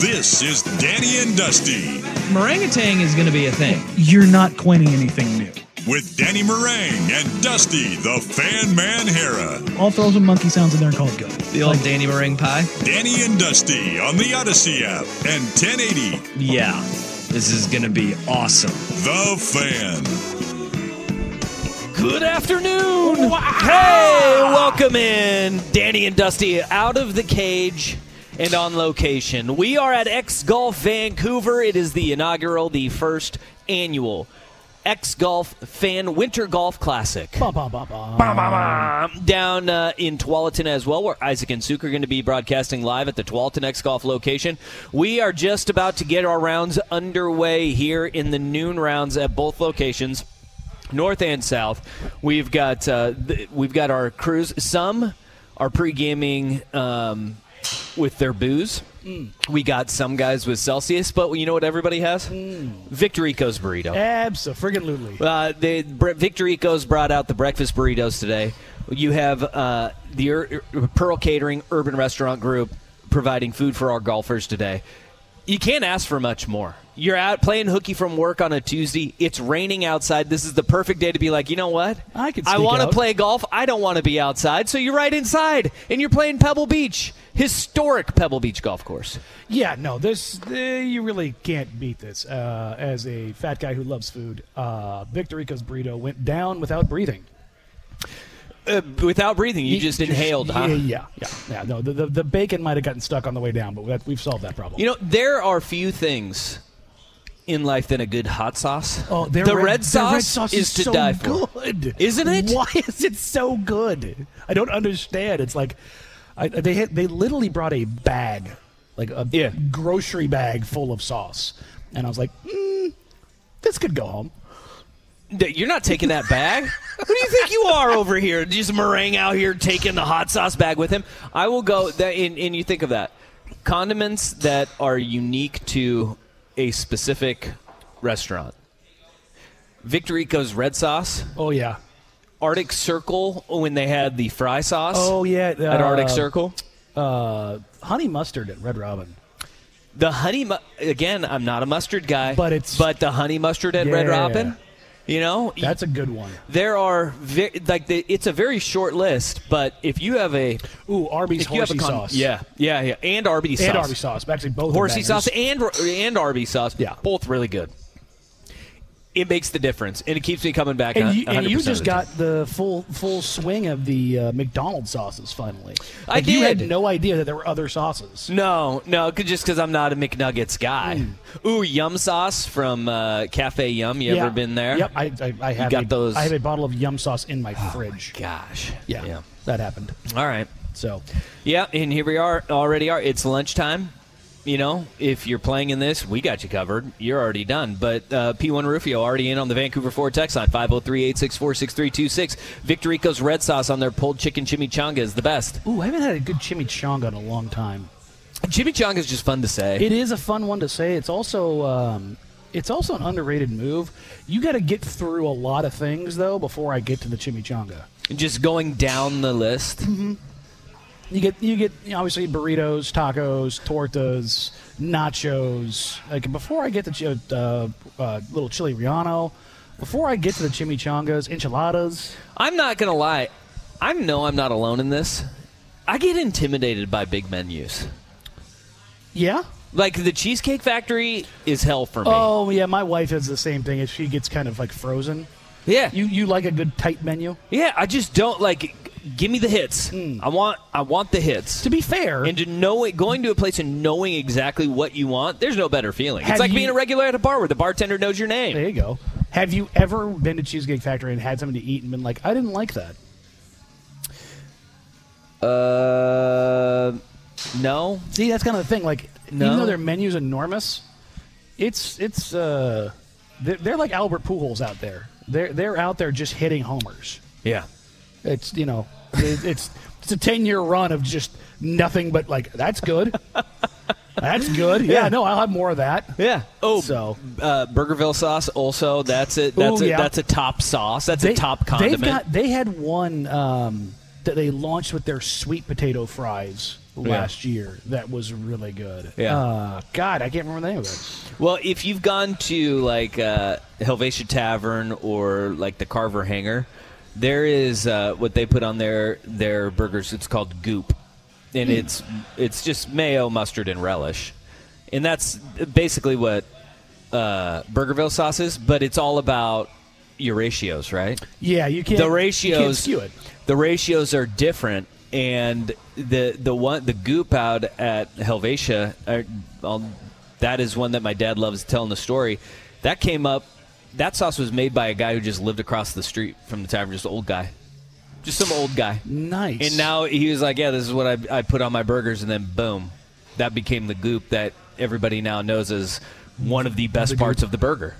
This is Danny and Dusty Meringatang is going to be a thing. You're not coining anything new. with Danny Meringue and Dusty the Fan Man Harrah. I'll throw some monkey sounds in there and call it good. The old Danny Meringue pie. Danny and Dusty on the Audacy app and 1080 Yeah, this is going to be awesome. The Fan. Good afternoon. Hey, welcome in. Danny and Dusty out of the cage and on location. We are at X Golf Vancouver. It is the inaugural, the first annual X Golf Fan Winter Golf Classic. Ba, ba, ba, ba. Down uh, in Tualatin as well, where Isaac and Suk are going to be broadcasting live at the Tualatin X Golf location. We are just about to get our rounds underway here in the noon rounds at both locations north and south. We've got uh, th- we've got our crews. Some are pre gaming um, with their booze. We got some guys with Celsius, but you know what everybody has? Victorico's burrito. Absolutely. Uh, the Bre- Victoricos brought out the breakfast burritos today. You have uh, the Ur- Pearl Catering Urban Restaurant Group providing food for our golfers today. You can't ask for much more. You're out playing hooky from work on a Tuesday. It's raining outside. This is the perfect day to be like, you know what? I can I want to play golf. I don't want to be outside. So you're right inside, and you're playing Pebble Beach, historic Pebble Beach golf course. Yeah, no, this uh, you really can't beat this. Uh, as a fat guy who loves food, uh, burrito went down without breathing. Uh, without breathing, you He just inhaled, huh? Yeah, yeah, yeah. No, the, the, the bacon might have gotten stuck on the way down, but that, we've solved that problem. You know, there are few things in life than a good hot sauce. Oh, the red, red, sauce, red sauce is, to so die for, good. isn't it? Why is it so good? I don't understand. It's like I, they had, they literally brought a bag, like a Yeah. grocery bag full of sauce, and I was like, mm, this could go home. You're not taking that bag. Who do you think you are over here? Just meringue out here taking the hot sauce bag with him. I will go. That, and, and you think of that condiments that are unique to a specific restaurant. Victorico's red sauce, Oh yeah. Arctic Circle when they had the fry sauce. Oh yeah. at Arctic uh, Circle. Uh, honey mustard at Red Robin. The honey, mu- again, I'm not a mustard guy, But it's- but the honey mustard at Red Robin, you know, That's a good one. there are ve- like the, it's a very short list, but if you have a Ooh, Arby's if you a horsey con- sauce. yeah, yeah, yeah, and Arby's and sauce, Arby's sauce. Actually, both horsey sauce, and and Arby's sauce, Yeah. both really good. It makes the difference, and it keeps me coming back. And you, 100% and you just the got time. the full full swing of the uh, McDonald's sauces finally. I Like, You had no idea that there were other sauces. no, no, just because I'm not a McNuggets guy. Ooh, yum sauce from uh, Cafe Yum. You. Yeah. ever been there? Yep, I, I, I have got a, those- I have a bottle of yum sauce in my fridge. Gosh, Yeah, yeah. that happened. All right. So Yeah, and here we are. Already are. It's lunchtime. You know, if you're playing in this, we got you covered. You're already done. But uh, P1 Rufio already in on the Vancouver Ford text line 503 864 6326. Victorico's red sauce on their pulled chicken chimichanga is the best. Ooh, I haven't had a good chimichanga in a long time. Chimichanga is just fun to say. It is a fun one to say. It's also um, it's also an underrated move. You got to get through a lot of things though before I get to the chimichanga. just going down the list. You get you get you know, obviously burritos, tacos, tortas, nachos. Like before I get the uh, uh, little chili relleno, before I get to the chimichangas, enchiladas. I'm not going to lie. I know I'm not alone in this. I get intimidated by big menus. Yeah. Like the Cheesecake Factory is hell for me. Oh yeah, my wife has the same thing. If she gets kind of like frozen, yeah. you you like a good tight menu. Yeah, I just don't like. Give me the hits. I want. I want the hits. To be fair, And to know it, going to a place and knowing exactly what you want, there's no better feeling. It's like you- being a regular at a bar where the bartender knows your name. there you go. Have you ever been to Cheesecake Factory and had something to eat and been like, I didn't like that? Uh, no. See, that's kind of the thing. Like, No. even though their menu's enormous, it's it's uh, they're, they're like Albert Pujols out there. They're they're out there just hitting homers. Yeah. It's you know, it, it's it's a ten year run of just nothing but like that's good. that's good. Yeah, Yeah. no, I'll have more of that. Yeah. Oh, So- uh, Burgerville sauce. Also, that's it. That's Ooh, a, yeah. that's a top sauce. That's a top condiment. They've got they had one um, that they launched with their sweet potato fries last year that was really good. Yeah. Uh, God, I can't remember the name of it. Well, if you've gone to like uh, Helvetia Tavern or like the Carver Hangar, there is uh, what they put on their their burgers. It's called Goop, and it's it's just mayo, mustard, and relish, and that's basically what uh, Burgerville sauce is. But it's all about your ratios, right? Yeah, you can't. the you ratios skew it. the ratios are different and the the one the goop out at Helvetia uh, I'll- that is one that my dad loves telling the story that came up that sauce was made by a guy who just lived across the street from the tavern just an old guy just some old guy Nice. and now he was like yeah this is what I, I put on my burgers and then boom that became the goop that everybody now knows as one of the best The parts goop. of the burger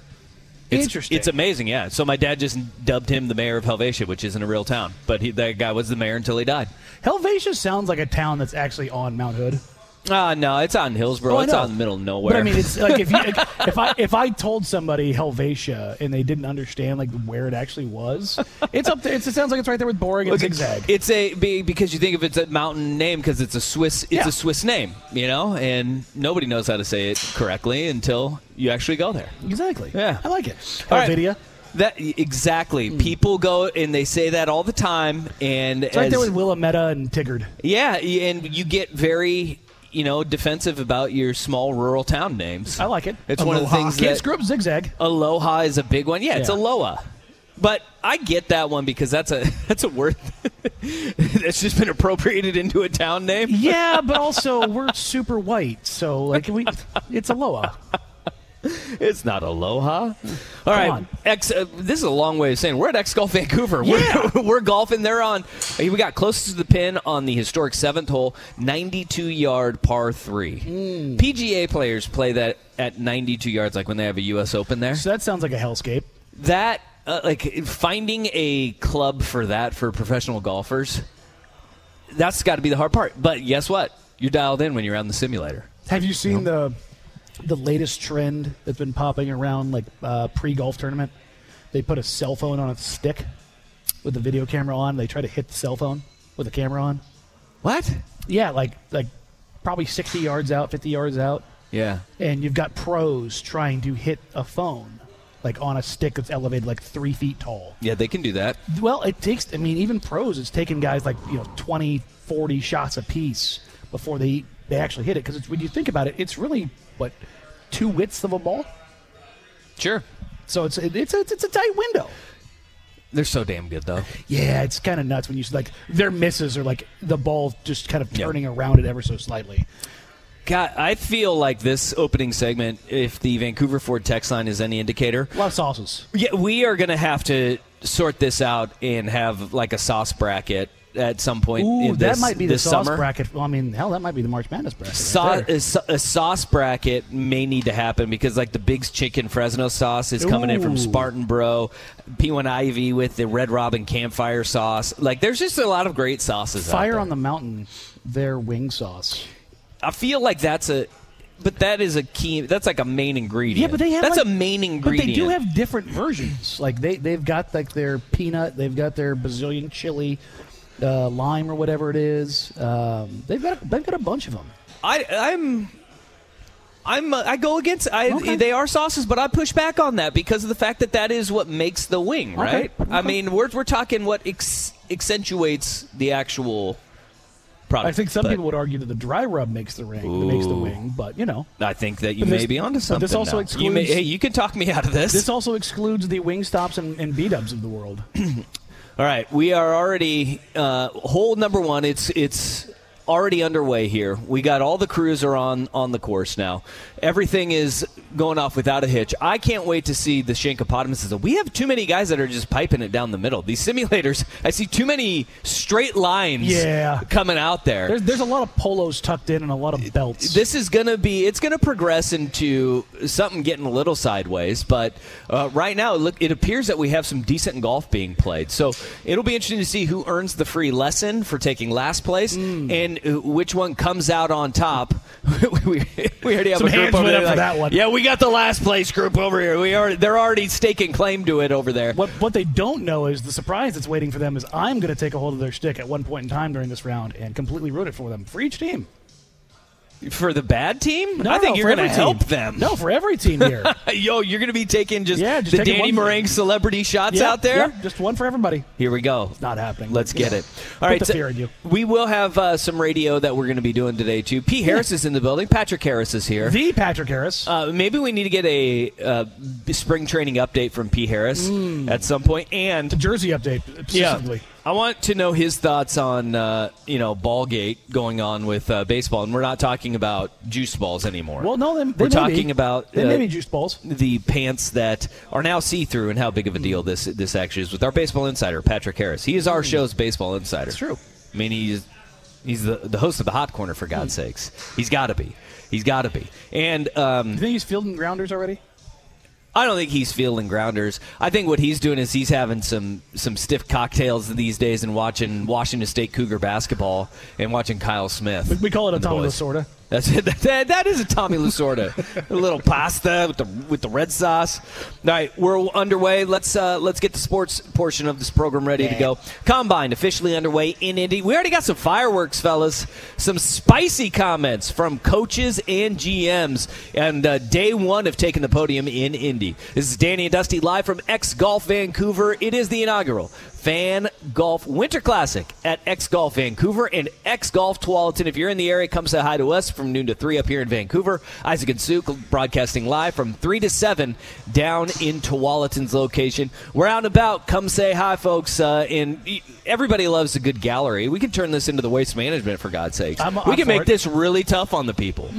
it's, Interesting. It's amazing, yeah. So my dad just dubbed him the mayor of Helvetia, which isn't a real town, but he, that guy was the mayor until he died. Helvetia sounds like a town that's actually on Mount Hood. Ah, no, it's on Hillsboro. Oh, it's out in the middle of nowhere. But I mean, it's like if you, if I if I told somebody Helvetia and they didn't understand like where it actually was, it's up there. It's, it sounds like it's right there with Boring and Look, Zigzag. It's a be- because you think of it's a mountain name because it's a Swiss. It's Yeah. a Swiss name, you know, and nobody knows how to say it correctly until you actually go there. exactly. Yeah. I like it. All right. Helvetia. That exactly. People go and they say that all the time, and. It's right as- there with Willamette and Tigard. yeah, and you get very. You know, defensive about your small rural town names. I like it. It's one of the Aloha. things Can't screw up Zigzag. Aloha is a big one. Yeah, it's Aloha. But I get that one because that's a that's a word that's just been appropriated into a town name. Yeah, but also we're super white, so like we, it's Aloha. It's not Aloha. All right, on. X. Uh, this is a long way of saying we're at X Golf Vancouver. Yeah. We're, we're golfing. They're on. We got closest to the pin on the historic seventh hole, 92 yard par three. Hmm. PGA players play that at 92 yards, like when they have a U.S. Open there. So that sounds like a hellscape. that uh, like finding a club for that for professional golfers that's got to be the hard part but guess what you're dialed in when you're on the simulator Have you seen the the latest trend that's been popping around like uh, pre golf tournament? They put a cell phone on a stick with the video camera on. They try to hit the cell phone with the camera on. what Yeah, like like probably sixty yards out, fifty yards out, yeah and you've got pros trying to hit a phone like on a stick that's elevated like three feet tall. yeah they can do that Well, it takes. I mean, even pros, it's taken guys like you know 20, 40 shots a piece before they they actually hit it. Because when you think about it, it's really what two widths of a ball. sure So it's it's a, it's a tight window. they're so damn good though Yeah, it's kind of nuts when you like their misses are like the ball just kind of turning around it ever so slightly. god i feel like this opening segment if the vancouver ford text line is any indicator A lot of sauces. yeah we are gonna have to sort this out and have like a sauce bracket at some point. Ooh, in this, that might be the sauce summer. bracket. Well, I mean, hell, that might be the March Madness bracket. right a, a sauce bracket may need to happen because like the Big's Chicken Fresno sauce is coming in from Ooh. Spartan Bro, P1 Ivy with the Red Robin campfire sauce. Like there's just a lot of great sauces. out Fire there. on the Mountain, their wing sauce. I feel like that's a, but that is a key. That's like a main ingredient. Yeah, but they have that's like- a main ingredient. But they do have different versions. Like they they've got like their peanut, they've got their Brazilian chili, uh, lime or whatever it is. Um, they've got they've got a bunch of them. I, I'm. I'm, uh, I go against. I, Okay. They are sauces, but I push back on that because of the fact that that is what makes the wing, Okay. right? I mean, we're we're talking what ex- accentuates the actual product. I think some but people would argue that the dry rub makes the ring makes the wing, but you know. I think that you may be onto something. this also now. you may, excludes- hey, you can talk me out of this. This also excludes the wing stops and, and B dubs of the world. All right, we are already uh, hole number one. It's it's already underway here. We got all the crews are on on the course now. Everything is going off without a hitch. I can't wait to see the Shankopotamuses. We have too many guys that are just piping it down the middle. These simulators, I see too many straight lines Yeah. coming out there. There's there's a lot of polos tucked in and a lot of belts. this is going to be it's going to progress into something getting a little sideways but uh, right now look it appears that we have some decent golf being played so it'll be interesting to see who earns the free lesson for taking last place Hmm. and uh, which one comes out on top we, we already have Some a group over there up for like, that one. yeah we got the last place group over here we are they're already staking claim to it over there What what they don't know is the surprise that's waiting for them is I'm going to take a hold of their stick at one point in time during this round and completely ruin it for them for each team. For the bad team No, i think no, you're going to help them No, for every team here. yo you're going to be taking just, Yeah, just the danny meringue celebrity shots Yep, out there yep, just one for everybody. Here we go. It's not happening. Let's get it. put All right. the so fear in you. We will have uh, some radio that we're going to be doing today too. P. Harris is in the building. Patrick Harris is here. The Patrick Harris. Uh, maybe we need to get a uh, spring training update from P. Harris Hmm. at some point. And Jersey update specifically. I want to know his thoughts on uh, you know Ballgate going on with uh, baseball, and we're not talking about juice balls anymore. Well, no, they, they we're may talking be. about they uh, may be juice balls. the pants that are now see through and how big of a deal this this actually is with our baseball insider Patrick Harris. He is our show's baseball insider. It's true. I mean, he's he's the the host of the Hot Corner for God's sakes. He's got to be. He's got to be. And um, You think he's fielding grounders already? I don't think he's fielding grounders. I think what he's doing is he's having some some stiff cocktails these days and watching Washington State Cougar basketball and watching Kyle Smith. We, we call it a and the Tommy boys. Lasorda. That's it. That, that is a Tommy Lasorda. a little pasta with the with the red sauce. All right, we're underway. Let's uh, let's get the sports portion of this program ready to go. Combine officially underway in Indy. We already got some fireworks, fellas. Some spicy comments from coaches and GMs, and uh, day one of taking the podium in Indy. This is Danny and Dusty live from X Golf Vancouver. It is the inaugural Fan Golf Winter Classic at X Golf Vancouver and X Golf Tualatin. If you're in the area, come say hi to us from noon to 3 up here in Vancouver. Isaac and Sue broadcasting live from 3 to 7 down in Tualatin's location. We're out and about. Come say hi, folks. Uh, and everybody loves a good gallery. We can turn this into the waste management, for God's sakes. I'm- we can make it. this really tough on the people.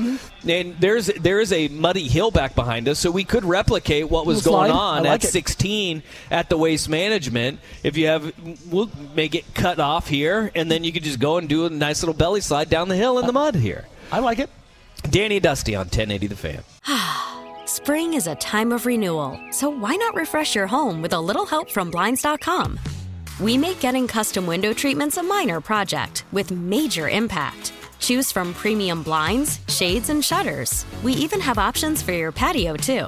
And there's there is a muddy hill back behind us, so we could replicate what was Little going slide. on like at it. 16 at the waste management. If you have, we'll make it cut off here, and then you could just go and do a nice little belly slide down the hill in the mud here. I like it. Danny Dusty on 1080 The Fan. Spring is a time of renewal, so why not refresh your home with a little help from Blinds.com? We make getting custom window treatments a minor project with major impact. Choose from premium blinds, shades, and shutters. We even have options for your patio, too.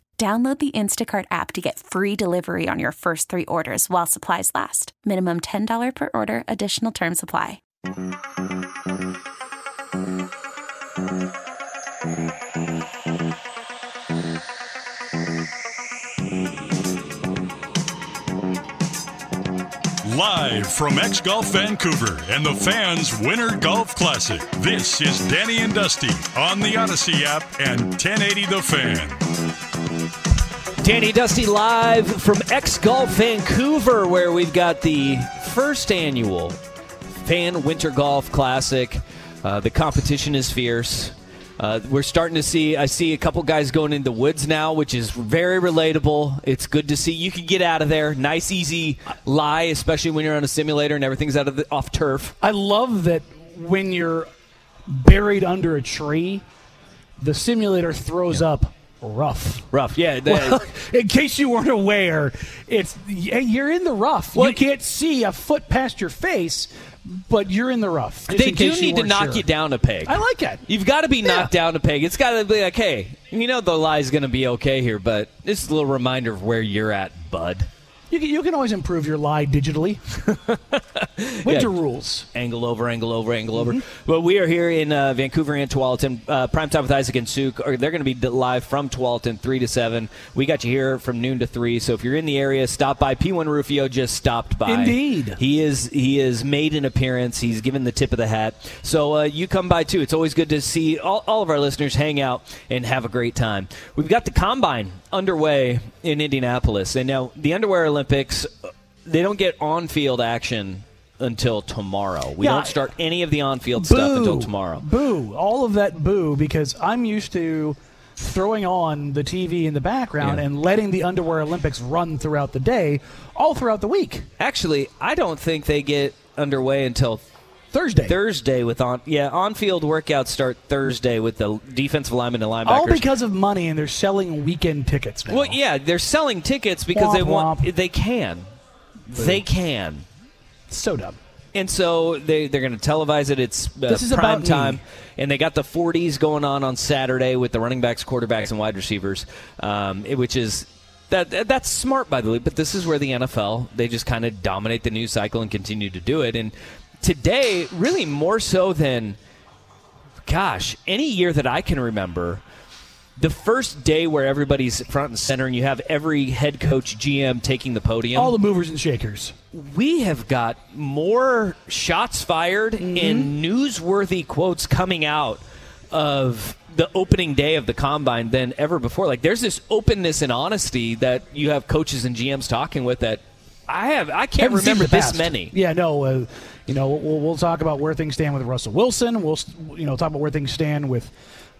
Download the Instacart app to get free delivery on your first three orders while supplies last. Minimum $10 per order, additional term supply. Live from X Golf Vancouver and the Fans Winter Golf Classic, this is Danny and Dusty on the Audacy app and 1080 The Fan. Danny Dusty live from X Golf Vancouver, where we've got the first annual Fan Winter Golf Classic. Uh, the competition is fierce. Uh, we're starting to see. I see a couple guys going in the woods now, which is very relatable. It's good to see. You can get out of there, nice, easy lie, especially when you're on a simulator and everything's out of the, off turf. I love that when you're buried under a tree, the simulator throws up rough. Rough, yeah. the- Well, in case you weren't aware, it's yeah, you're in the rough. Well, you can't see a foot past your face, but you're in the rough. they do need to knock sure. you down a peg. I like that. You've got to be Yeah. knocked down a peg. It's got to be like, hey, you know the lie's going to be okay here, but it's a little reminder of where you're at, bud. You can, you can always improve your lie digitally. Winter rules. Angle over, angle over, angle over. Well, we are here in uh, Vancouver and Tualatin. Uh, Prime time with Isaac and Suk. Or they're going to be live from Tualatin, 3 to 7. We got you here from noon to 3. So if you're in the area, stop by. P1 Rufio just stopped by. Indeed. He is he has made an appearance. He's given the tip of the hat. So uh, you come by too. It's always good to see all, all of our listeners hang out and have a great time. We've got the combine underway in Indianapolis, and now the Underwear Olympics. uh, They don't get on-field action until tomorrow. We Yeah, don't start any of the on-field stuff until tomorrow. Boo. All of that boo because I'm used to throwing on the TV in the background Yeah. and letting the Underwear Olympics run throughout the day, all throughout the week. Actually, I don't think they get underway until Thursday. Thursday with on yeah on-field workouts start Thursday with the defensive linemen and linebackers. all because of money, and they're selling weekend tickets now. Well, yeah, they're selling tickets because they want womp. they can. They can. So dumb. And so they, they're going to televise it. It's uh, This is prime time. me. And they got the 40s going on on Saturday with the running backs, quarterbacks, and wide receivers, um, it- which is. That, that- that's smart, by the way, but this is where the NFL, they just kind of dominate the news cycle and continue to do it. And today, really more so than, gosh, any year that I can remember, the first day where everybody's front and center and you have every head coach, GM taking the podium All the movers and shakers. we have got more shots fired and newsworthy quotes coming out of the opening day of the combine than ever before. Like there's this openness and honesty that you have coaches and GMs talking with that I have I can't Haven't remember this many. Yeah, no. Uh, you know, we'll, we'll talk about where things stand with Russell Wilson. We'll you know talk about where things stand with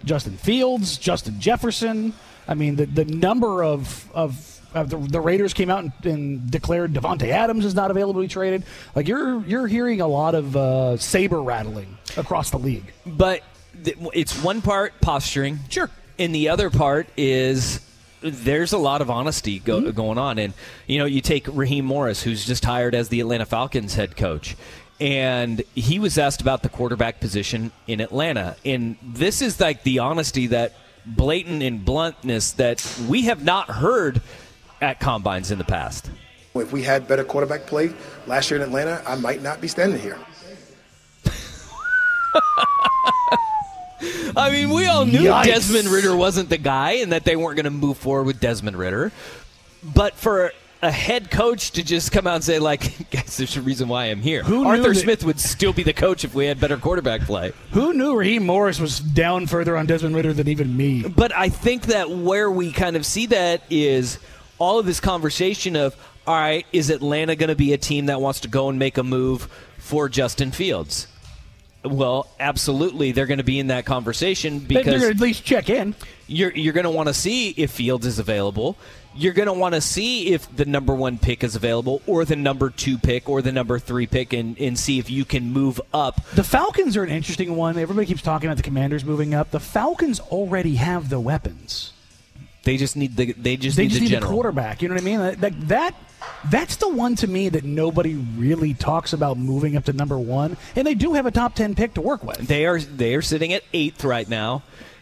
Justin Fields, Justin Jefferson. I mean, the the number of of, of the, the Raiders came out and, and declared Davante Adams is not available to be traded. Like you're you're hearing a lot of uh, saber rattling across the league. But th- it's one part posturing. Sure. And the other part is there's a lot of honesty go- Mm-hmm. going on. And, you know, you take Raheem Morris, who's just hired as the Atlanta Falcons head coach. And he was asked about the quarterback position in Atlanta. And this is like the honesty that blatant and bluntness that we have not heard at combines in the past. If we had better quarterback play last year in Atlanta, I might not be standing here. I mean, we all knew Yikes. Desmond Ridder wasn't the guy and that they weren't going to move forward with Desmond Ridder. but for a head coach to just come out and say, like, guys, there's a reason why I'm here. Who Arthur that- Smith would still be the coach if we had better quarterback play. Who knew Raheem Morris was down further on Desmond Ridder than even me? But I think that where we kind of see that is all of this conversation of, all right, is Atlanta going to be a team that wants to go and make a move for Justin Fields? Well, absolutely, they're going to be in that conversation because They're going to at least check in. you're you're going to want to see if Fields is available. You're going to want to see if the number one pick is available, or the number two pick, or the number three pick, and, and see if you can move up. The Falcons are an interesting one. Everybody keeps talking about the Commanders moving up. The Falcons already have the weapons. They just need the they just They need just the need quarterback. You know what I mean? Like that, that that's the one to me that nobody really talks about moving up to number one. And they do have a top ten pick to work with. They are they are sitting at eighth right now,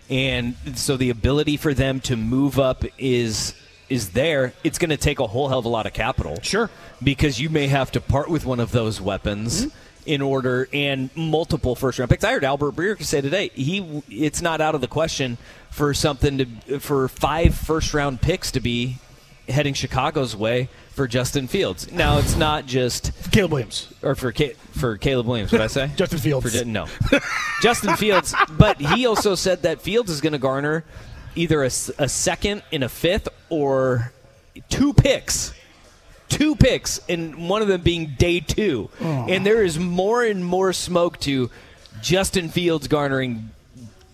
and so the ability for them to move up is is there. It's going to take a whole hell of a lot of capital. Sure. because you may have to part with one of those weapons. Hmm? In order and multiple first round picks, I heard Albert Breer say today he it's not out of the question for something to for five first round picks to be heading Chicago's way for Justin Fields. Now it's not just Caleb Williams. or for for Caleb Williams. What I say? Justin Fields. For, no, Justin Fields. But he also said that Fields is going to garner either a second and a fifth or two picks. Two picks, and one of them being day two. And there is more and more smoke to Justin Fields garnering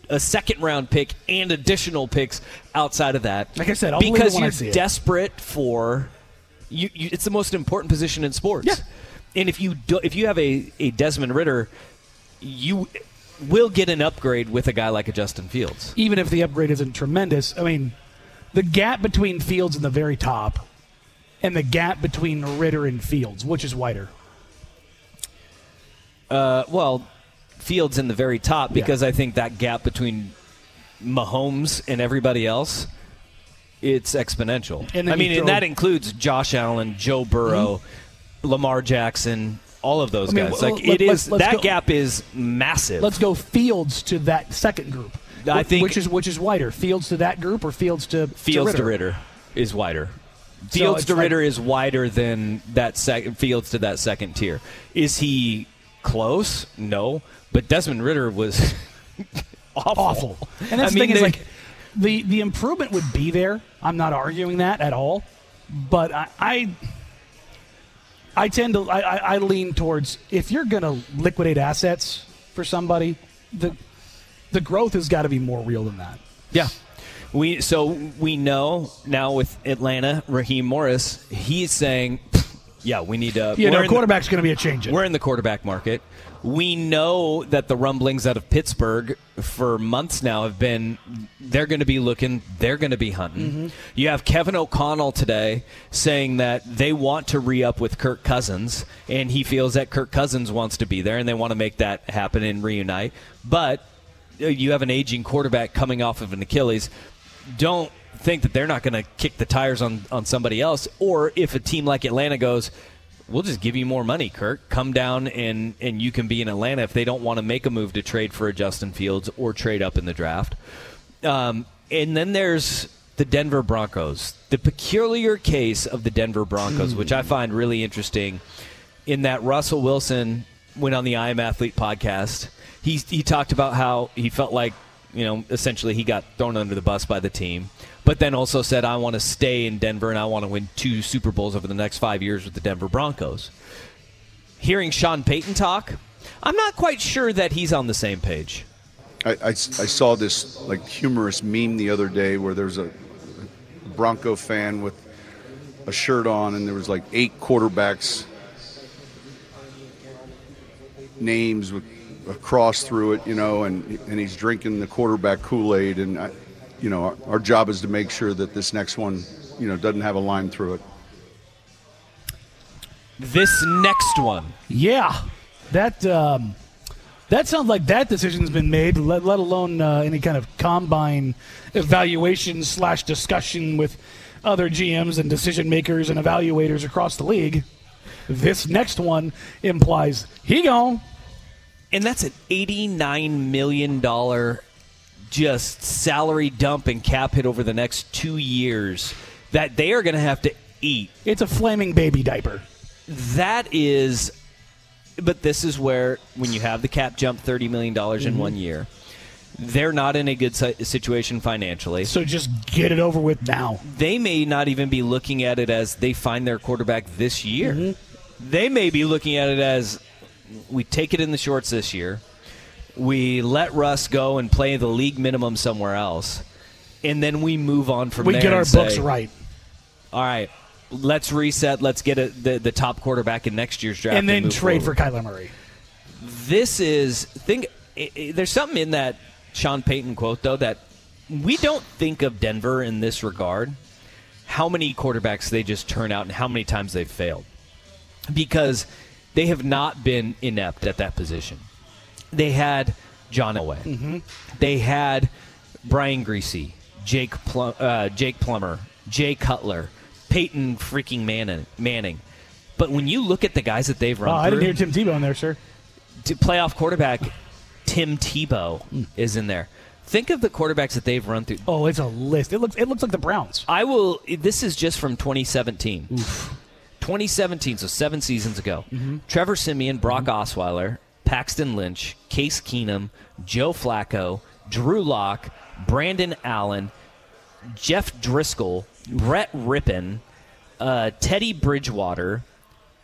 a second round pick and additional picks outside of that. Like I said, because you're desperate for you, you, it's the most important position in sports. Yeah. And if you do, if you have a, a Desmond Ridder, you will get an upgrade with a guy like a Justin Fields. Even if the upgrade isn't tremendous, I mean, the gap between Fields and the very top, and the gap between Ridder and Fields, which is wider. Uh, well, Fields in the very top because I think that gap between Mahomes and everybody else it's exponential. I mean, you and that includes Josh Allen, Joe Burrow, Lamar Jackson, all of those I mean, guys. well, like let- it let's that go- gap is massive. Let's go Fields to that second group. I think- which is which is wider, Fields to that group or Fields to Fields to to Ridder. Ridder is wider. Fields it's to like- Ridder is wider than that second Fields to that second tier. Is he close? No, but Desmond Ridder was awful. awful. And that's I the thing is like the the improvement would be there. I'm not arguing that at all, but I I, I tend to I, I, I lean towards if you're going to liquidate assets for somebody, the the growth has got to be more real than that. Yeah. We so we know now with Atlanta, Raheem Morris, he's saying, yeah, we need to. You know, quarterback's going to be a change. We're in the quarterback market. We know that the rumblings out of Pittsburgh for months now have been they're going to be looking, they're going to be hunting. Mm-hmm. You have Kevin O'Connell today saying that they want to re up with Kirk Cousins, and he feels that Kirk Cousins wants to be there, and they want to make that happen and reunite. But uh, you have an aging quarterback coming off of an Achilles. Don't think that they're not going to kick the tires on, on somebody else, or if a team like Atlanta goes, we'll just give you more money, Kirk. Come down and and you can be in Atlanta if they don't want to make a move to trade for a Justin Fields or trade up in the draft. Um, and then there's the Denver Broncos, the peculiar case of the Denver Broncos, which I find really interesting. In that Russell Wilson went on the I Am Athlete podcast. He he talked about how he felt like you know essentially he got thrown under the bus by the team, but then also said I want to stay in Denver and I want to win two Super Bowls over the next five years with the Denver Broncos. Hearing Sean Payton talk, I'm not quite sure that he's on the same page. I, I, I saw this like humorous meme the other day where there's a Bronco fan with a shirt on and there was like eight quarterbacks names with a cross through it, you know, and and he's drinking the quarterback Kool-Aid and I, you know, our, our job is to make sure that this next one, you know, doesn't have a line through it. This next one, Yeah, that um, that sounds like that decision's been made. Let, let alone uh, any kind of combine evaluation slash discussion with other GMs and decision makers and evaluators across the league. This next one implies he gone. and that's an $89 million just salary dump and cap hit over the next two years that they are going to have to eat. It's a flaming baby diaper. That is, but this is where when you have the cap jump thirty million dollars in Mhm. one year, they're not in a good situation financially. So just get it over with now. They may not even be looking at it as they find their quarterback this year. They may be looking at it as we take it in the shorts this year. We let Russ go and play the league minimum somewhere else, and then we move on from we there. We get our and books right. All right, let's reset. Let's get a, the the top quarterback in next year's draft, and then move trade forward. for Kyler Murray. This is think. i i there's something in that Sean Payton quote though that we don't think of Denver in this regard. How many quarterbacks they just turn out and how many times they've failed because they have not been inept at that position. They had John Elway. Mm-hmm. They had Brian Griese, Jake Plum, uh, Jake Plummer, Jay Cutler, Peyton freaking Manning. Manning. But when you look at the guys that they've run, Oh, I didn't hear Tim Tebow in there, sir. to playoff quarterback Tim Tebow is in there. Think of the quarterbacks that they've run through. Oh, it's a list. It looks it looks like the Browns. I will. This is just from 2017. 2017, so seven seasons ago. Mm-hmm. Trevor Siemian, Brock Osweiler, Paxton Lynch, Case Keenum, Joe Flacco, Drew Lock, Brandon Allen, Jeff Driskel, Brett Rypien, uh, Teddy Bridgewater,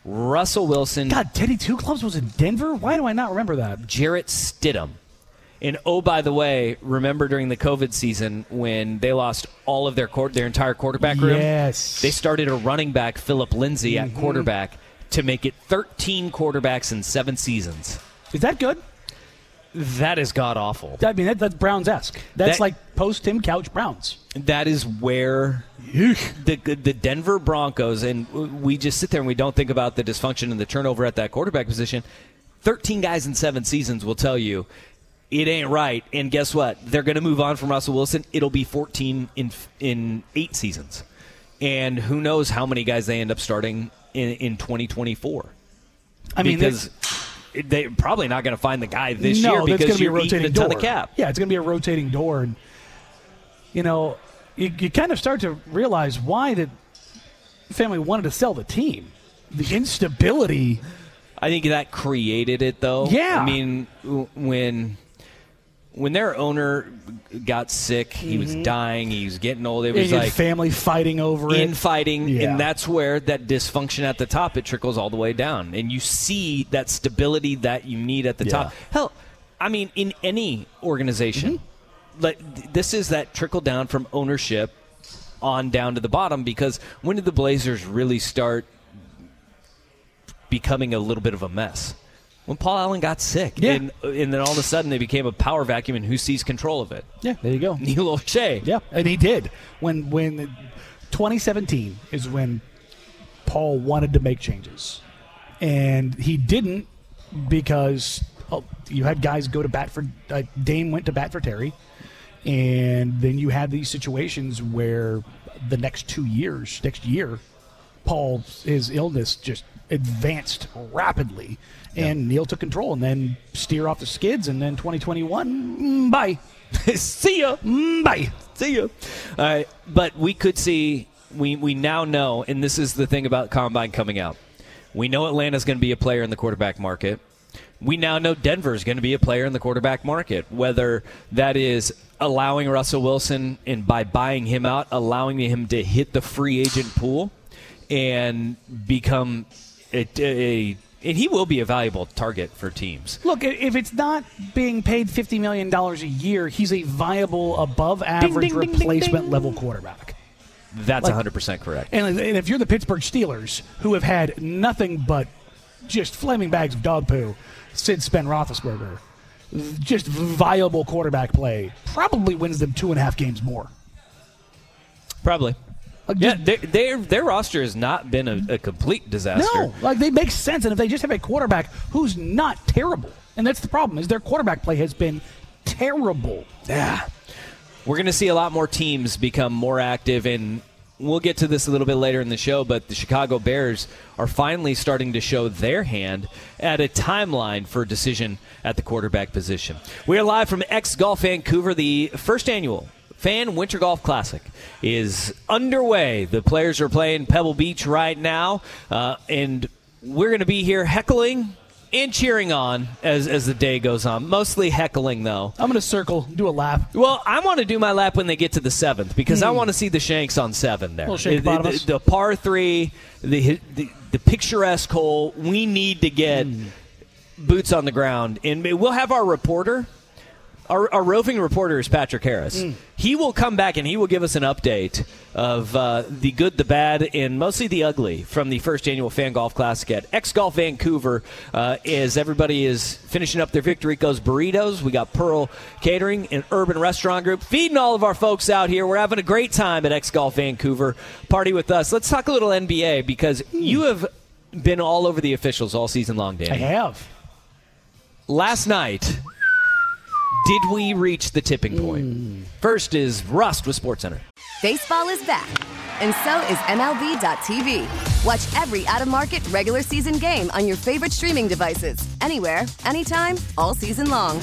Russell Wilson, God, Teddy Two Clubs was in Denver. Why do I not remember that? Jarrett Stidham. And oh, by the way, remember during the COVID season when they lost all of their court, their entire quarterback room? Yes. They started a running back, Phillip Lindsay, at Mhm. quarterback to make it 13 quarterbacks in seven seasons. Is that good? That is god awful. I mean, that, that's Browns esque. That's That- like post Tim Couch Browns. That is where the the Denver Broncos and we just sit there and we don't think about the dysfunction and the turnover at that quarterback position. Thirteen guys in seven seasons will tell you it ain't right. And guess what? They're going to move on from Russell Wilson. It'll be fourteen in in eight seasons, and who knows how many guys they end up starting in in twenty twenty four. I mean, because they're probably not going to find the guy this no, year because gonna be a you're rotating door. of cap. Yeah, it's going to be a rotating door, and you know, you, you kind of start to realize why the family wanted to sell the team. The instability. I think that created it, though. Yeah. I mean, when when their owner got sick, he was Mhm. dying, he was getting old. It was your like family fighting over it. infighting, Yeah. and that's where that dysfunction at the top it trickles all the way down, and you see that stability that you need at the Yeah. top. Hell, I mean, in any organization, Mm-hmm. like this is that trickle down from ownership on down to the bottom. Because when did the Blazers really start becoming a little bit of a mess? When Paul Allen got sick, Yeah. and, and then all of a sudden they became a power vacuum, and who sees control of it? Yeah, there you go. Neil Olshey. Yeah, and he did when when 2017 is when Paul wanted to make changes, and he didn't because oh, you had guys go to bat for uh, Dame went to bat for Terry, and then you had these situations where the next two years, next year, Paul's his illness just advanced rapidly, and Neil took control, and then steer off the skids, and then 2021, mm, bye. See ya. Mm, bye. See you. All right, but we could see. We we now know, and this is the thing about combine coming out. We know Atlanta's going to be a player in the quarterback market. We now know Denver's going to be a player in the quarterback market. Whether that is allowing Russell Wilson and by buying him out, allowing him to hit the free agent pool and become a, a uh, and he will be a valuable target for teams. Look, if it's not being paid fifty million dollars a year, he's a viable, above average replacement ding. level quarterback. That's Like- 100% correct. And, and if you're the Pittsburgh Steelers, who have had nothing but just flaming bags of dog poo since Ben Roethlisberger, just viable quarterback play probably wins them two and a half games more. Probably. Uh, yeah, their, their their roster has not been a, a complete disaster. No, like they make sense, and if they just have a quarterback who's not terrible, and that's the problem, is their quarterback play has been terrible. Yeah. We're going to see a lot more teams become more active, and we'll get to this a little bit later in the show, but the Chicago Bears are finally starting to show their hand at a timeline for a decision at the quarterback position. We are live from X Golf Vancouver, the first annual Fan Winter Golf Classic is underway. The players are playing Pebble Beach right now, uh, and we're going to be here heckling and cheering on as, as the day goes on. Mostly heckling, though. I'm going to circle, do a lap. Well, I want to do my lap when they get to the seventh because I Hmm. want to see the shanks on seven there. The, the, the par three, the, the the picturesque hole. We need to get Hmm. boots on the ground, and we'll have our reporter. Our, our roving reporter is Patrick Harris. Mm. He will come back and he will give us an update of uh, the good, the bad, and mostly the ugly from the first annual Fan Golf Classic at X Golf Vancouver. Uh, as everybody is finishing up their Victorico's burritos, we got Pearl Catering and Urban Restaurant Group feeding all of our folks out here. We're having a great time at X Golf Vancouver. Party with us. Let's talk a little NBA because you have been all over the officials all season long, Dan. I have. Last night, did we reach the tipping point? Mm. First is Rust with SportsCenter. Baseball is back, and so is MLB.tv. Watch every out of market regular season game on your favorite streaming devices, anywhere, anytime, all season long.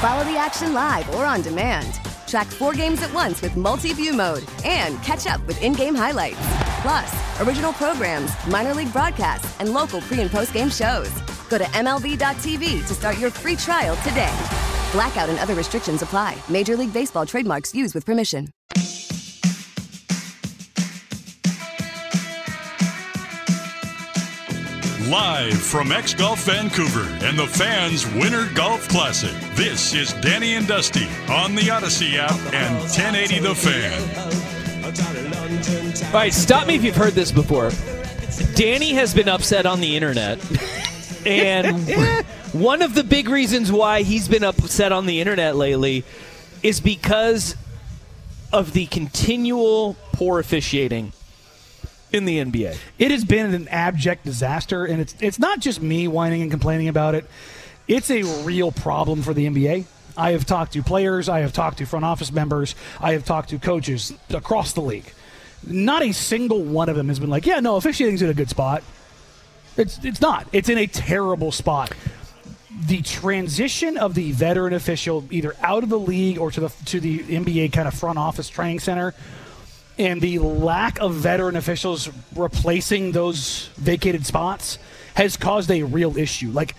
Follow the action live or on demand. Track four games at once with multi view mode and catch up with in game highlights. Plus, original programs, minor league broadcasts, and local pre and post game shows. Go to MLB.tv to start your free trial today. Blackout and other restrictions apply. Major League Baseball trademarks used with permission. Live from X Golf Vancouver and the Fans Winter Golf Classic, this is Danny and Dusty on the Audacy app and 1080 The Fan. All right, stop me if you've heard this before. Danny has been upset on the internet. And one of the big reasons why he's been upset on the internet lately is because of the continual poor officiating in the NBA. It has been an abject disaster, and it's it's not just me whining and complaining about it. It's a real problem for the NBA. I have talked to players, I have talked to front office members, I have talked to coaches across the league. Not a single one of them has been like, "Yeah, no, officiating's in a good spot." It's it's not. It's in a terrible spot. The transition of the veteran official either out of the league or to the to the NBA kind of front office training center and the lack of veteran officials replacing those vacated spots has caused a real issue. Like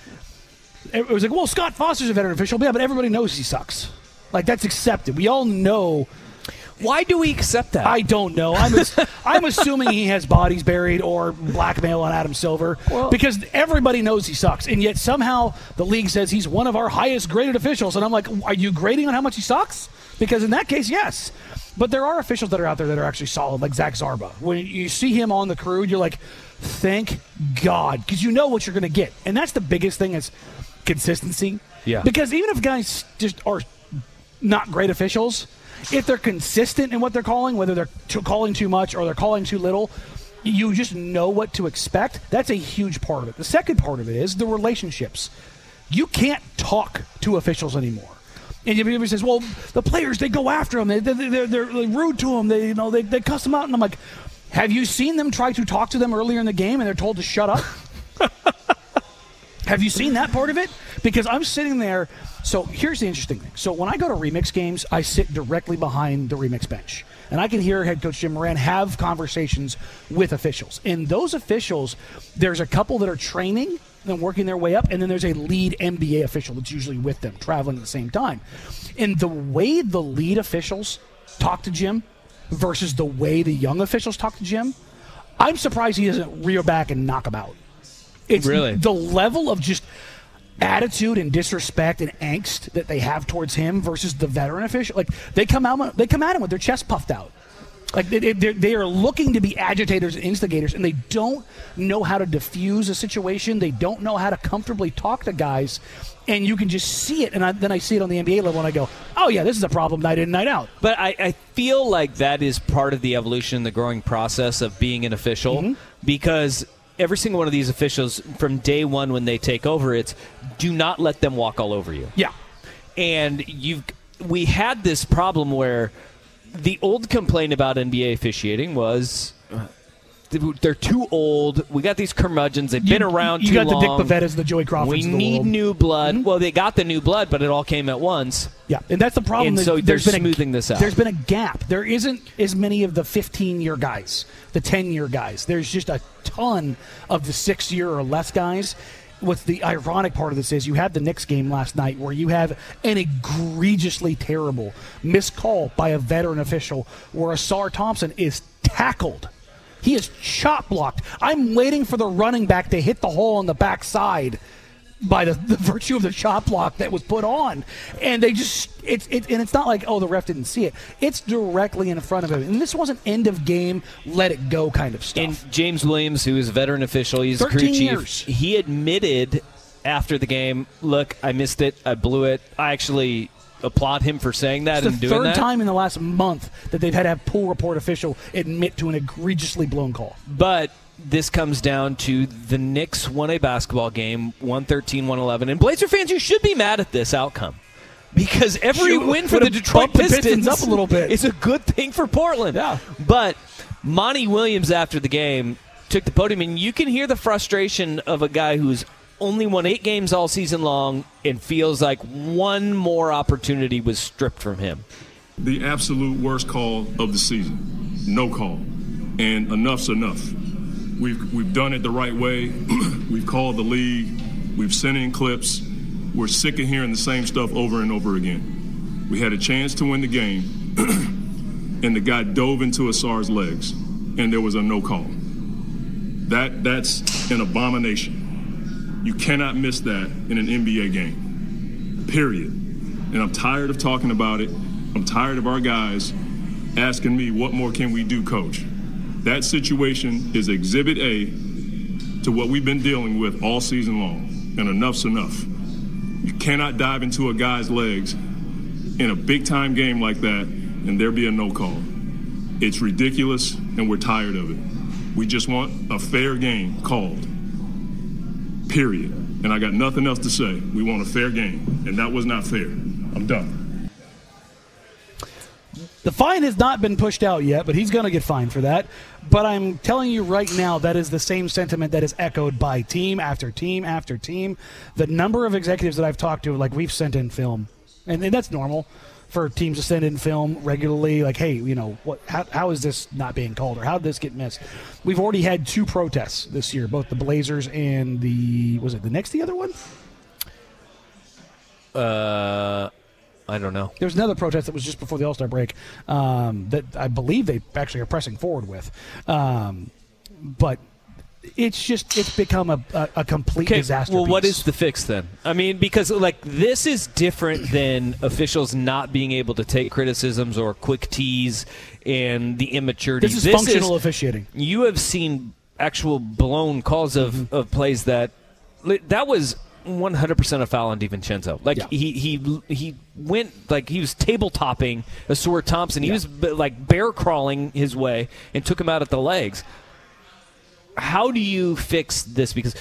it was like, well, Scott Foster's a veteran official, yeah, but everybody knows he sucks. Like that's accepted. We all know. Why do we accept that? I don't know. I'm ass- I'm assuming he has bodies buried or blackmail on Adam Silver because everybody knows he sucks, and yet somehow the league says he's one of our highest graded officials, and I'm like, are you grading on how much he sucks? Because in that case, yes. But there are officials that are out there that are actually solid, like Zach Zarba. When you see him on the crew, you're like, thank God, because you know what you're going to get, and that's the biggest thing is consistency. Yeah. Because even if guys just are not great officials, if they're consistent in what they're calling, whether they're calling too much or they're calling too little, you just know what to expect. That's a huge part of it. The second part of it is the relationships. You can't talk to officials anymore. And everybody says, "Well, the players they go after them. They, they, they're, they're rude to them. They you know they, they cuss them out." And I'm like, "Have you seen them try to talk to them earlier in the game and they're told to shut up?" Have you seen that part of it? Because I'm sitting there. So here's the interesting thing. So when I go to remix games, I sit directly behind the remix bench. And I can hear head coach Jim Moran have conversations with officials. And those officials, there's a couple that are training and working their way up, and then there's a lead NBA official that's usually with them, traveling at the same time. And the way the lead officials talk to Jim versus the way the young officials talk to Jim, I'm surprised he doesn't rear back and knock him out. It's Really? the level of just attitude and disrespect and angst that they have towards him versus the veteran official. Like they come out, they come at him with their chest puffed out. Like they, they, they're- they are looking to be agitators and instigators, and they don't know how to diffuse a situation. They don't know how to comfortably talk to guys, and you can just see it. And I, then I see it on the NBA level, and I go, "Oh yeah, this is a problem night in, night out." But I, I feel like that is part of the evolution, the growing process of being an official, Mm-hmm. because every single one of these officials, from day one when they take over, it's do not let them walk all over you. Yeah. And you've we had this problem where the old complaint about NBA officiating was they're too old. We got these curmudgeons. They've You- been around you too got the Dick long. Bavettas, the Joey Crawfords We need world. Mm-hmm. new blood. Well, they got the new blood, but it all came at once. Yeah, and that's the problem. And that so they're there's been a- smoothing this out. There's been a gap. There isn't as many of the 15 year guys, the 10 year guys. There's just a ton of the six year or less guys. What's the ironic part of this is you had the Knicks game last night where you have an egregiously terrible missed call by a veteran official where Ausar Thompson is tackled. He is chop blocked. I'm waiting for the running back to hit the hole on the backside by the, the virtue of the chop block that was put on, and they just it's it, and it's not like oh the ref didn't see it. It's directly in front of him, and this wasn't end of game, let it go kind of stuff. And James Williams, who is a veteran official, he's a crew 13 chief. years. He admitted after the game, "Look, I missed it. I blew it. I actually applaud him for saying that it's and the doing third that." time in the last month that they've had to have pool report official admit to an egregiously blown call. But this comes down to the Knicks won a basketball game, 113 111. And Blazer fans, you should be mad at this outcome. Because every Shoot, win for the Detroit bumped the Pistons, Pistons up a little bit. is a good thing for Portland. Yeah. But Monty Williams, after the game, took the podium, and you can hear the frustration of a guy who's only won eight games all season long and feels like one more opportunity was stripped from him. the absolute worst call of the season. No call. And enough's enough. We've, we've done it the right way. we've called the league. We've sent in clips. We're sick of hearing the same stuff over and over again. We had a chance to win the game, and the guy dove into Ausar's legs, and there was a no call. That, that's an abomination. You cannot miss that in an NBA game. Period. And I'm tired of talking about it. I'm tired of our guys asking me, what more can we do, coach? That situation is exhibit A to what we've been dealing with all season long. And enough's enough. You cannot dive into a guy's legs in a big time game like that and there be a no call. It's ridiculous and we're tired of it. We just want a fair game called. Period. And I got nothing else to say. We want a fair game. And that was not fair. I'm done. The fine has not been pushed out yet, but he's going to get fined for that. But I'm telling you right now, that is the same sentiment that is echoed by team after team after team. The number of executives that I've talked to, like we've sent in film, and, and that's normal for teams to send in film regularly. Like, hey, you know, what? How, how is this not being called, or how did this get missed? We've already had two protests this year, both the Blazers and the was it the next The other one? Uh, I don't know. There's another protest that was just before the All Star break um, that I believe they actually are pressing forward with. Um, but it's just it's become a, a, a complete Okay, disaster. well, what piece. is the fix then? I mean, because like this is different than officials not being able to take criticisms or quick tease and the immaturity. This is functional officiating. You have seen actual blown calls of, Mm-hmm. of plays that that was 100% a foul on DiVincenzo. Like Yeah. he he he went like he was table topping Ausar Thompson. He was like bear crawling his way and took him out at the legs. How do you fix this? Because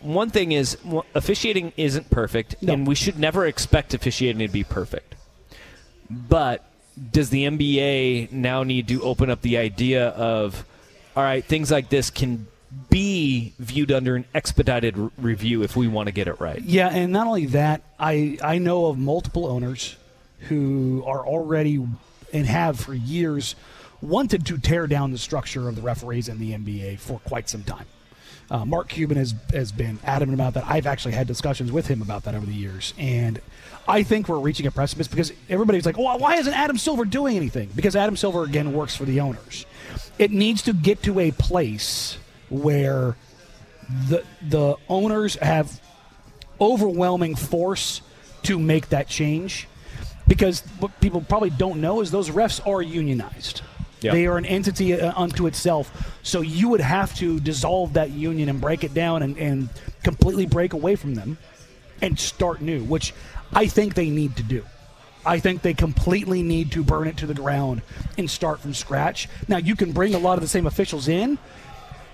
one thing is officiating isn't perfect, and we should never expect officiating to be perfect. But does the NBA now need to open up the idea of, all right, things like this can be viewed under an expedited r- review if we want to get it right? Yeah, and not only that, I I know of multiple owners who are already and have for years wanted to tear down the structure of the referees in the NBA for quite some time. Uh, Mark Cuban has has been adamant about that. I've actually had discussions with him about that over the years, and I think we're reaching a precipice because everybody's like, "Well, why isn't Adam Silver doing anything?" Because Adam Silver again works for the owners. It needs to get to a place where the the owners have overwhelming force to make that change because what people probably don't know is those refs are unionized. Yeah. They are an entity uh, unto itself. So you would have to dissolve that union and break it down and, and completely break away from them and start new, which I think they need to do. I think they completely need to burn it to the ground and start from scratch. Now, you can bring a lot of the same officials in,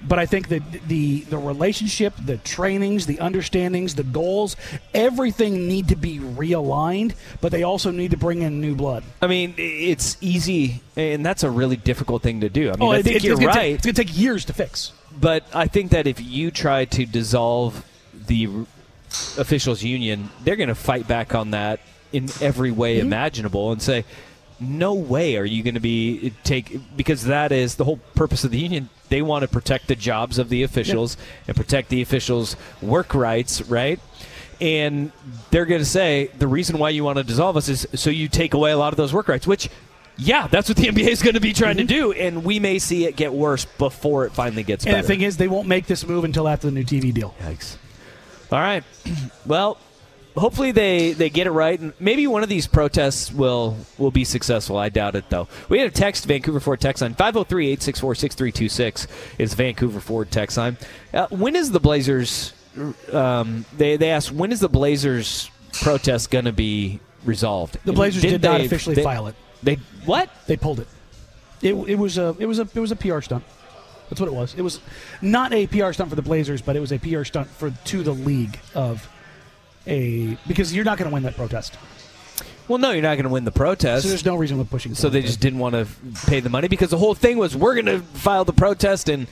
But I think that the the relationship, the trainings, the understandings, the goals, everything need to be realigned. But they also need to bring in new blood. I mean, it's easy, and that's a really difficult thing to do. I mean, oh, I think it- you're it's right. Take, it's going to take years to fix. But I think that if you try to dissolve the officials' union, they're going to fight back on that in every way Mm-hmm. imaginable and say, "No way are you going to be eh, take because that is the whole purpose of the union. They want to protect the jobs of the officials and protect the officials' work rights, right?" And they're going to say the reason why you want to dissolve us is so you take away a lot of those work rights, which yeah, that's what the NBA is going to be trying to mm-hmm. do, and we may see it get worse before it finally gets And better. the thing is, they won't make this move until after the new TV deal. Yikes. All right. Well, hopefully they, they get it right, and maybe one of these protests will will be successful. I doubt it, though. We had a text, Vancouver Ford text line 503 864 6326 is Vancouver Ford text line. Uh, when is the Blazers? Um, they they asked when is the Blazers protest going to be resolved? The Blazers did, not officially they- file it. They what? They pulled it. It, it was a it was a it was a PR stunt. That's what it was. It was not a PR stunt for the Blazers, but it was a PR stunt for to the league of a because you're not going to win that protest. Well, no, you're not going to win the protest. So there's no reason with pushing. So they just didn't want to pay the money because the whole thing was we're going to file the protest, and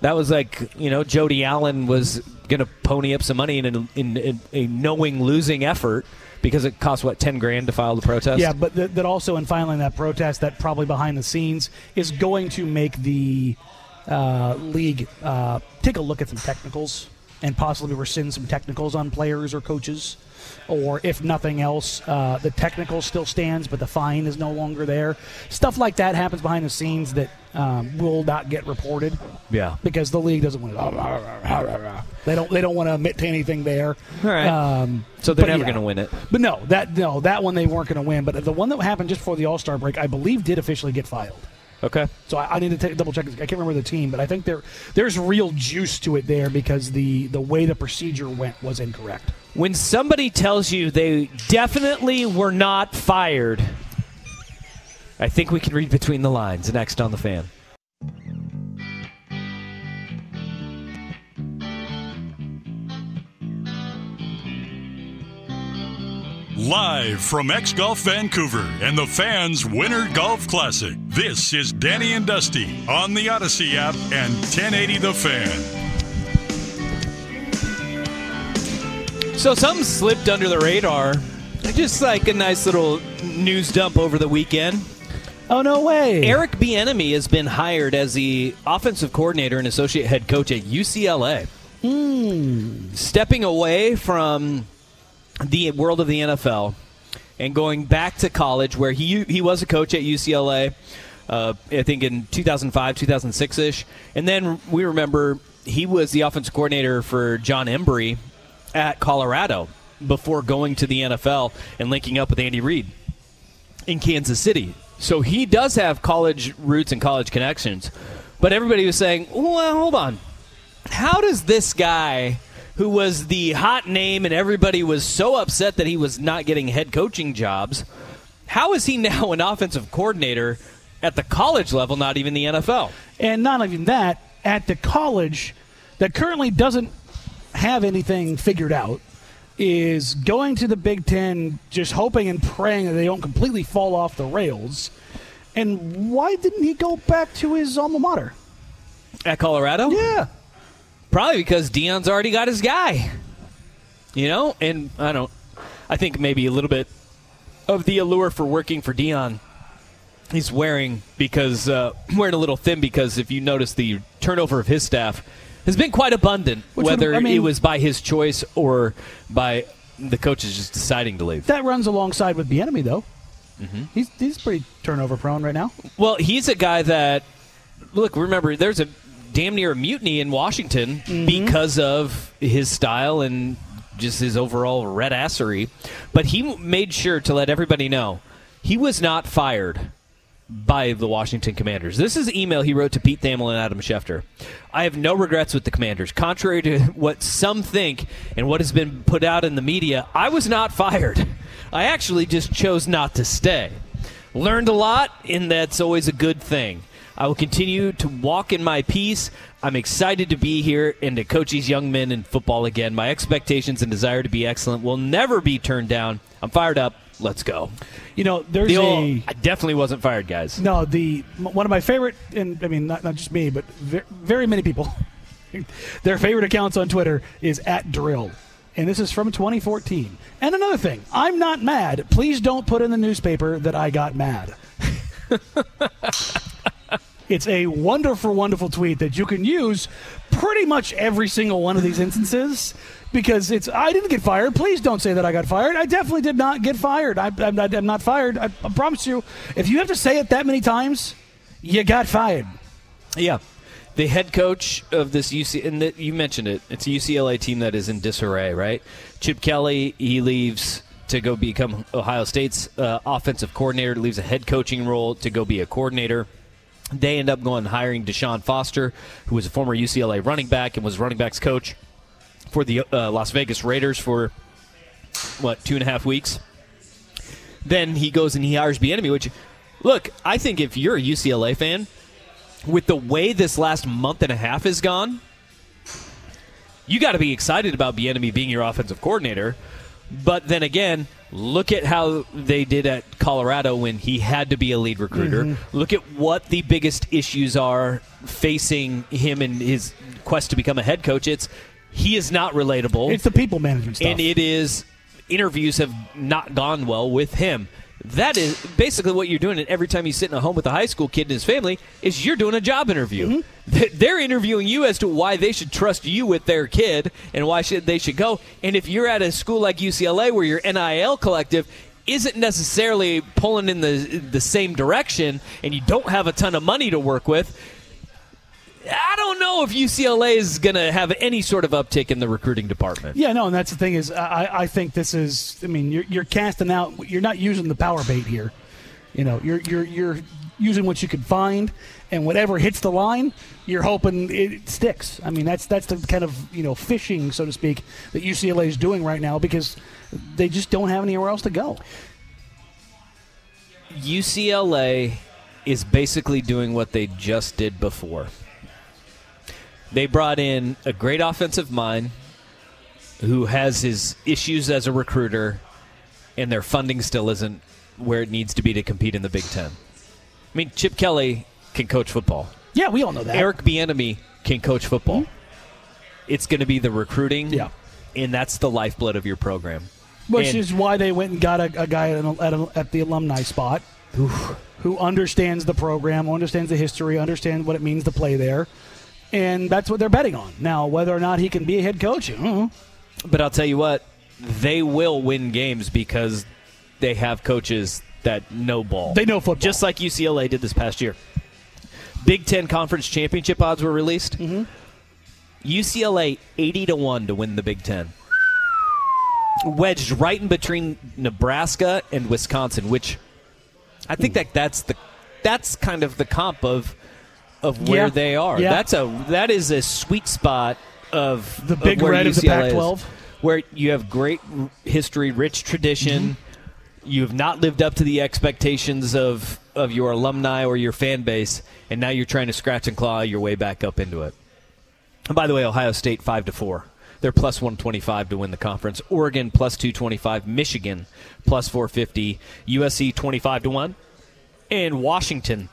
that was like you know Jody Allen was going to pony up some money in, a, in, in a knowing losing effort because it cost what ten grand to file the protest. Yeah, but th- that also in filing that protest, that probably behind the scenes is going to make the uh, league uh, take a look at some technicals and possibly rescind some technicals on players or coaches. Or if nothing else, uh, the technical still stands, but the fine is no longer there. Stuff like that happens behind the scenes that um, will not get reported yeah. because the league doesn't want to. They don't. They don't want to admit to anything there. All right. Um, So they're never yeah. going to win it. But no, that no, that one they weren't going to win. But the one that happened just before the All Star break, I believe, did officially get filed. Okay. So I, I need to take, double check. I can't remember the team, but I think there there's real juice to it there because the the way the procedure went was incorrect. When somebody tells you they definitely were not fired, I think we can read between the lines. Next on the fan. Live from X Golf Vancouver and the fans' Winter Golf Classic, this is Danny and Dusty on the Audacy app and 1080 The Fan. So something slipped under the radar. Just like a nice little news dump over the weekend. Oh no way! Eric Bieniemy has been hired as the offensive coordinator and associate head coach at UCLA. Hmm. Stepping away from the world of the NFL and going back to college, where he he was a coach at UCLA. Uh, I think in 2005, 2006 ish, and then we remember he was the offensive coordinator for Jon Embree at Colorado before going to the NFL and linking up with Andy Reid in Kansas City. So he does have college roots and college connections. But everybody was saying, well, hold on. How does this guy, who was the hot name and everybody was so upset that he was not getting head coaching jobs, how is he now an offensive coordinator at the college level, not even the NFL? And not even that, at the college that currently doesn't have anything figured out, is going to the Big Ten just hoping and praying that they don't completely fall off the rails. And why didn't he go back to his alma mater? At Colorado? Yeah. Probably because Deion's already got his guy. You know, and I don't. I think maybe a little bit of the allure for working for Dion. He's wearing because uh, wearing a little thin because if you notice the turnover of his staff has been quite abundant, Which would- whether I mean- it was by his choice or by the coaches just deciding to leave. That runs alongside with the enemy, though. Mm-hmm. He's he's pretty turnover prone right now. Well, he's a guy that look. Remember, there's a damn near a mutiny in Washington mm-hmm. because of his style and just his overall red assery. But he made sure to let everybody know he was not fired by the Washington Commanders. This is an email he wrote to Pete Thamel and Adam Schefter. I have no regrets with the Commanders. Contrary to what some think and what has been put out in the media, I was not fired. I actually just chose not to stay. Learned a lot, and that's always a good thing. I will continue to walk in my peace. I'm excited to be here and to coach these young men in football again. My expectations and desire to be excellent will never be turned down. I'm fired up. Let's go. You know, there's The a. old- I definitely wasn't fired, guys. No, the one of my favorite, and I mean not not just me, but very, very many people. their favorite accounts on Twitter is at dril, and this is from 2014. And another thing, I'm not mad. Please don't put in the newspaper that I got mad. it's a wonderful, wonderful tweet that you can use pretty much every single one of these instances because it's I didn't get fired. Please don't say that I got fired. I definitely did not get fired. I, I'm, not, not fired. I, I promise you. If you have to say it that many times, you got fired. Yeah. The head coach of this UC, and the, you mentioned it, it's a UCLA team that is in disarray, right? Chip Kelly, he leaves to go become Ohio State's uh, offensive coordinator, leaves a head coaching role to go be a coordinator. They end up going hiring Deshaun Foster, who was a former UCLA running back and was running backs coach for the uh, Las Vegas Raiders for what two and a half weeks. Then he goes and he hires Bieniemy, which look, I think if you're a UCLA fan, with the way this last month and a half has gone, you got to be excited about Bieniemy being your offensive coordinator. But then again, look at how they did at Colorado when he had to be a lead recruiter. Mhm. Look at what the biggest issues are facing him in his quest to become a head coach. It's he is not relatable. It's the people management stuff. and it is interviews have not gone well with him. That is basically what you're doing. And every time you sit in a home with a high school kid and his family, is you're doing a job interview. Mm-hmm. Th- They're interviewing you as to why they should trust you with their kid and why should they should go. And if you're at a school like UCLA where your NIL collective isn't necessarily pulling in the the same direction, and you don't have a ton of money to work with. I don't know if UCLA is going to have any sort of uptick in the recruiting department. Yeah, no, and that's the thing is, I, I think this is. I mean, you're, you're casting out. You're not using the power bait here. You know, you're you're you're using what you can find, and whatever hits the line, you're hoping it sticks. I mean, that's that's the kind of you know fishing, so to speak, that UCLA is doing right now because they just don't have anywhere else to go. UCLA is basically doing what they just did before. They brought in a great offensive mind who has his issues as a recruiter, and their funding still isn't where it needs to be to compete in the Big Ten. I mean, Chip Kelly can coach football. Yeah, we all know that. Eric Bieniemy can coach football. Mm-hmm. It's going to be the recruiting, Yeah. and that's the lifeblood of your program. Which And- is why they went and got a, a guy at, a- at the alumni spot who understands the program, understands the history, understands what it means to play there. And that's what they're betting on. Now, whether or not he can be a head coach. But I'll tell you what, they will win games because they have coaches that know ball. They know football. Just like UCLA did this past year. Big Ten Conference Championship odds were released. Mm-hmm. UCLA 80 to 1 to win the Big Ten. Wedged right in between Nebraska and Wisconsin, which I think that that's the that's kind of the comp of of where Yeah. they are. Yeah. That's a that is a sweet spot of The big where red of the Pac-12. where you have great history, rich tradition. Mm-hmm. You have not lived up to the expectations of of your alumni or your fan base, and now you're trying to scratch and claw your way back up into it. And by the way, Ohio State five to four. They're plus one twenty five to win the conference. Oregon plus two twenty five. Michigan plus four fifty. USC twenty five to one. And Washington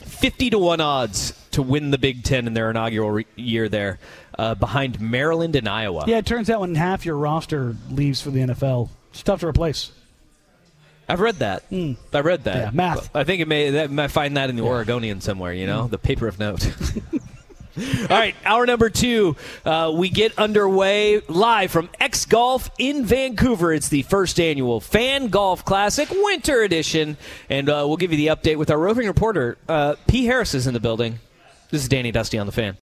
50 to 1 odds to win the Big Ten in their inaugural re- year there, uh, behind Maryland and Iowa. Yeah, it turns out when half your roster leaves for the NFL, it's tough to replace. I've read that. I read that. Yeah, math. I think it may that might find that in the Oregonian somewhere. You know, the paper of note. All right, hour number two. Uh, we get underway live from X Golf in Vancouver. It's the first annual Fan Golf Classic Winter Edition, and uh, we'll give you the update with our roving reporter. Uh, P. Harris is in the building. This is Danny Dusty on the fan.